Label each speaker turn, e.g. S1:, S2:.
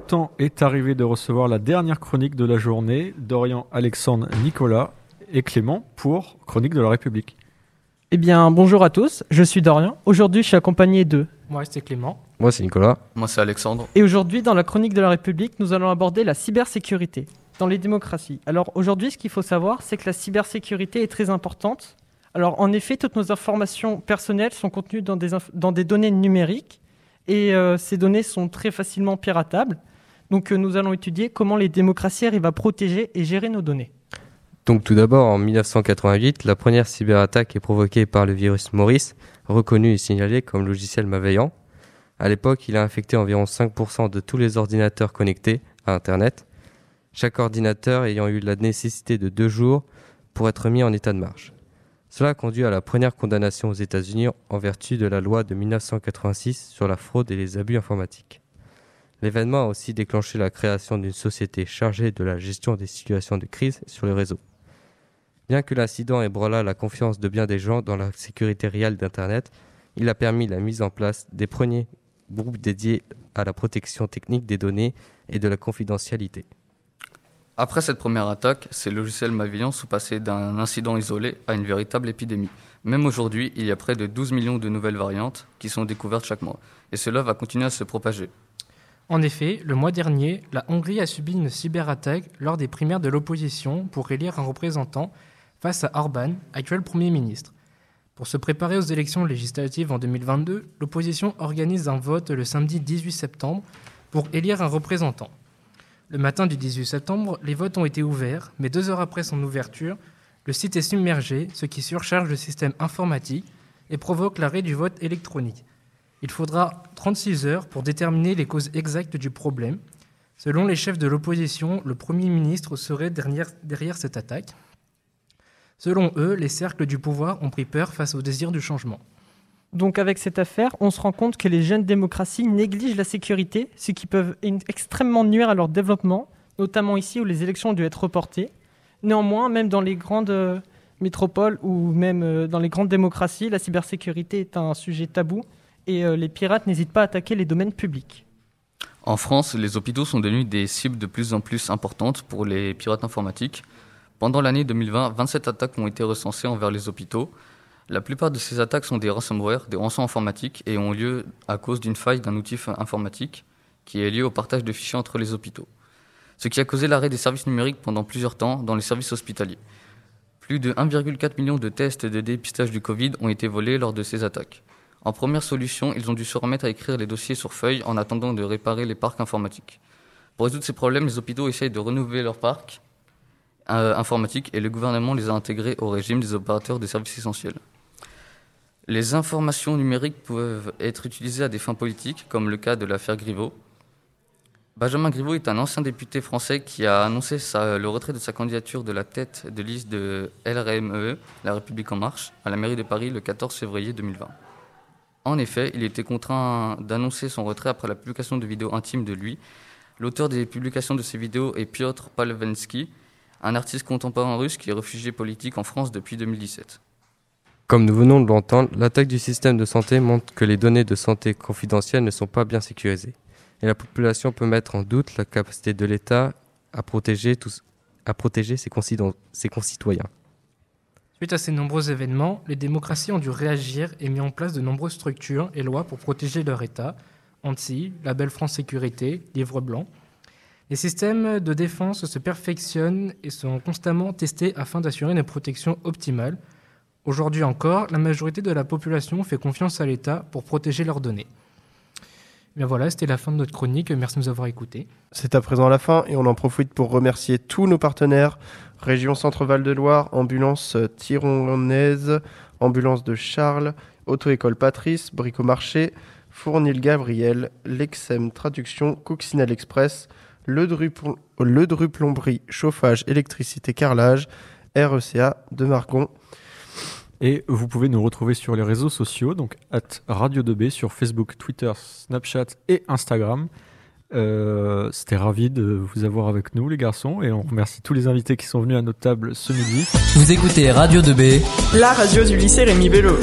S1: temps est arrivé de recevoir la dernière chronique de la journée, Dorian, Alexandre, Nicolas et Clément pour Chronique de la République.
S2: Eh bien, bonjour à tous, je suis Dorian. Aujourd'hui, je suis accompagné de...
S3: Moi, c'est Clément.
S4: Moi, c'est Nicolas.
S5: Moi, c'est Alexandre.
S2: Et aujourd'hui, dans la Chronique de la République, nous allons aborder la cybersécurité dans les démocraties. Alors aujourd'hui, ce qu'il faut savoir, c'est que la cybersécurité est très importante. Alors en effet, toutes nos informations personnelles sont contenues dans des, dans des données numériques et euh, ces données sont très facilement piratables. Donc euh, nous allons étudier comment les démocraties arrivent à protéger et gérer nos données.
S4: Donc tout d'abord, en 1988, la première cyberattaque est provoquée par le virus Maurice, reconnu et signalé comme logiciel malveillant. À l'époque, il a infecté environ 5% de tous les ordinateurs connectés à Internet, chaque ordinateur ayant eu la nécessité de deux jours pour être mis en état de marche. Cela a conduit à la première condamnation aux États-Unis en vertu de la loi de 1986 sur la fraude et les abus informatiques. L'événement a aussi déclenché la création d'une société chargée de la gestion des situations de crise sur le réseau. Bien que l'incident ébranla la confiance de bien des gens dans la sécurité réelle d'Internet, il a permis la mise en place des premiers groupes dédiés à la protection technique des données et de la confidentialité.
S5: Après cette première attaque, ces logiciels malveillants sont passés d'un incident isolé à une véritable épidémie. Même aujourd'hui, il y a près de 12 millions de nouvelles variantes qui sont découvertes chaque mois, et cela va continuer à se propager.
S3: En effet, le mois dernier, la Hongrie a subi une cyberattaque lors des primaires de l'opposition pour élire un représentant face à Orban, actuel Premier ministre. Pour se préparer aux élections législatives en 2022, l'opposition organise un vote le samedi 18 septembre pour élire un représentant. Le matin du 18 septembre, les votes ont été ouverts, mais deux heures après son ouverture, le site est submergé, ce qui surcharge le système informatique et provoque l'arrêt du vote électronique. Il faudra 36 heures pour déterminer les causes exactes du problème. Selon les chefs de l'opposition, le Premier ministre serait derrière, derrière cette attaque. Selon eux, les cercles du pouvoir ont pris peur face au désir du changement.
S2: Donc avec cette affaire, on se rend compte que les jeunes démocraties négligent la sécurité, ce qui peut extrêmement nuire à leur développement, notamment ici où les élections ont dû être reportées. Néanmoins, même dans les grandes euh, métropoles ou même euh, dans les grandes démocraties, la cybersécurité est un sujet tabou et euh, les pirates n'hésitent pas à attaquer les domaines publics.
S5: En France, les hôpitaux sont devenus des cibles de plus en plus importantes pour les pirates informatiques. Pendant l'année 2020, 27 attaques ont été recensées envers les hôpitaux. La plupart de ces attaques sont des ransomware, des rançons informatiques, et ont lieu à cause d'une faille d'un outil informatique qui est lié au partage de fichiers entre les hôpitaux. Ce qui a causé l'arrêt des services numériques pendant plusieurs temps dans les services hospitaliers. Plus de 1,4 million de tests de dépistage du Covid ont été volés lors de ces attaques. En première solution, ils ont dû se remettre à écrire les dossiers sur feuille en attendant de réparer les parcs informatiques. Pour résoudre ces problèmes, les hôpitaux essayent de renouveler leurs parcs euh, informatiques et le gouvernement les a intégrés au régime des opérateurs des services essentiels. Les informations numériques peuvent être utilisées à des fins politiques, comme le cas de l'affaire Griveaux. Benjamin Griveaux est un ancien député français qui a annoncé le retrait de sa candidature de la tête de liste de LRME, La République en marche, à la mairie de Paris le 14 février 2020. En effet, il était contraint d'annoncer son retrait après la publication de vidéos intimes de lui. L'auteur des publications de ces vidéos est Piotr Palevensky, un artiste contemporain russe qui est réfugié politique en France depuis 2017.
S4: Comme nous venons de l'entendre, l'attaque du système de santé montre que les données de santé confidentielles ne sont pas bien sécurisées. Et la population peut mettre en doute la capacité de l'État à protéger, à protéger ses, concitoyens.
S3: Suite à ces nombreux événements, les démocraties ont dû réagir et mis en place de nombreuses structures et lois pour protéger leur État. ANSI, Label France Sécurité, Livre Blanc. Les systèmes de défense se perfectionnent et sont constamment testés afin d'assurer une protection optimale. Aujourd'hui encore, la majorité de la population fait confiance à l'État pour protéger leurs données. Bien voilà, c'était la fin de notre chronique. Merci de nous avoir écoutés.
S6: C'est à présent la fin et on en profite pour remercier tous nos partenaires Région Centre-Val de Loire, Ambulance Tironnaise, Ambulance de Charles, Auto-école Patrice, Bricomarché, Fournil Gabriel, Lexem Traduction, Coccinelle Express, le Dru Chauffage, Électricité, Carrelage, RECA de Margon.
S1: Et vous pouvez nous retrouver sur les réseaux sociaux, donc at Radio 2B sur Facebook, Twitter, Snapchat et Instagram. Euh, C'était ravi de vous avoir avec nous, les garçons, et on remercie tous les invités qui sont venus à notre table ce midi.
S7: Vous écoutez Radio 2B,
S8: la radio du lycée Rémi Bello.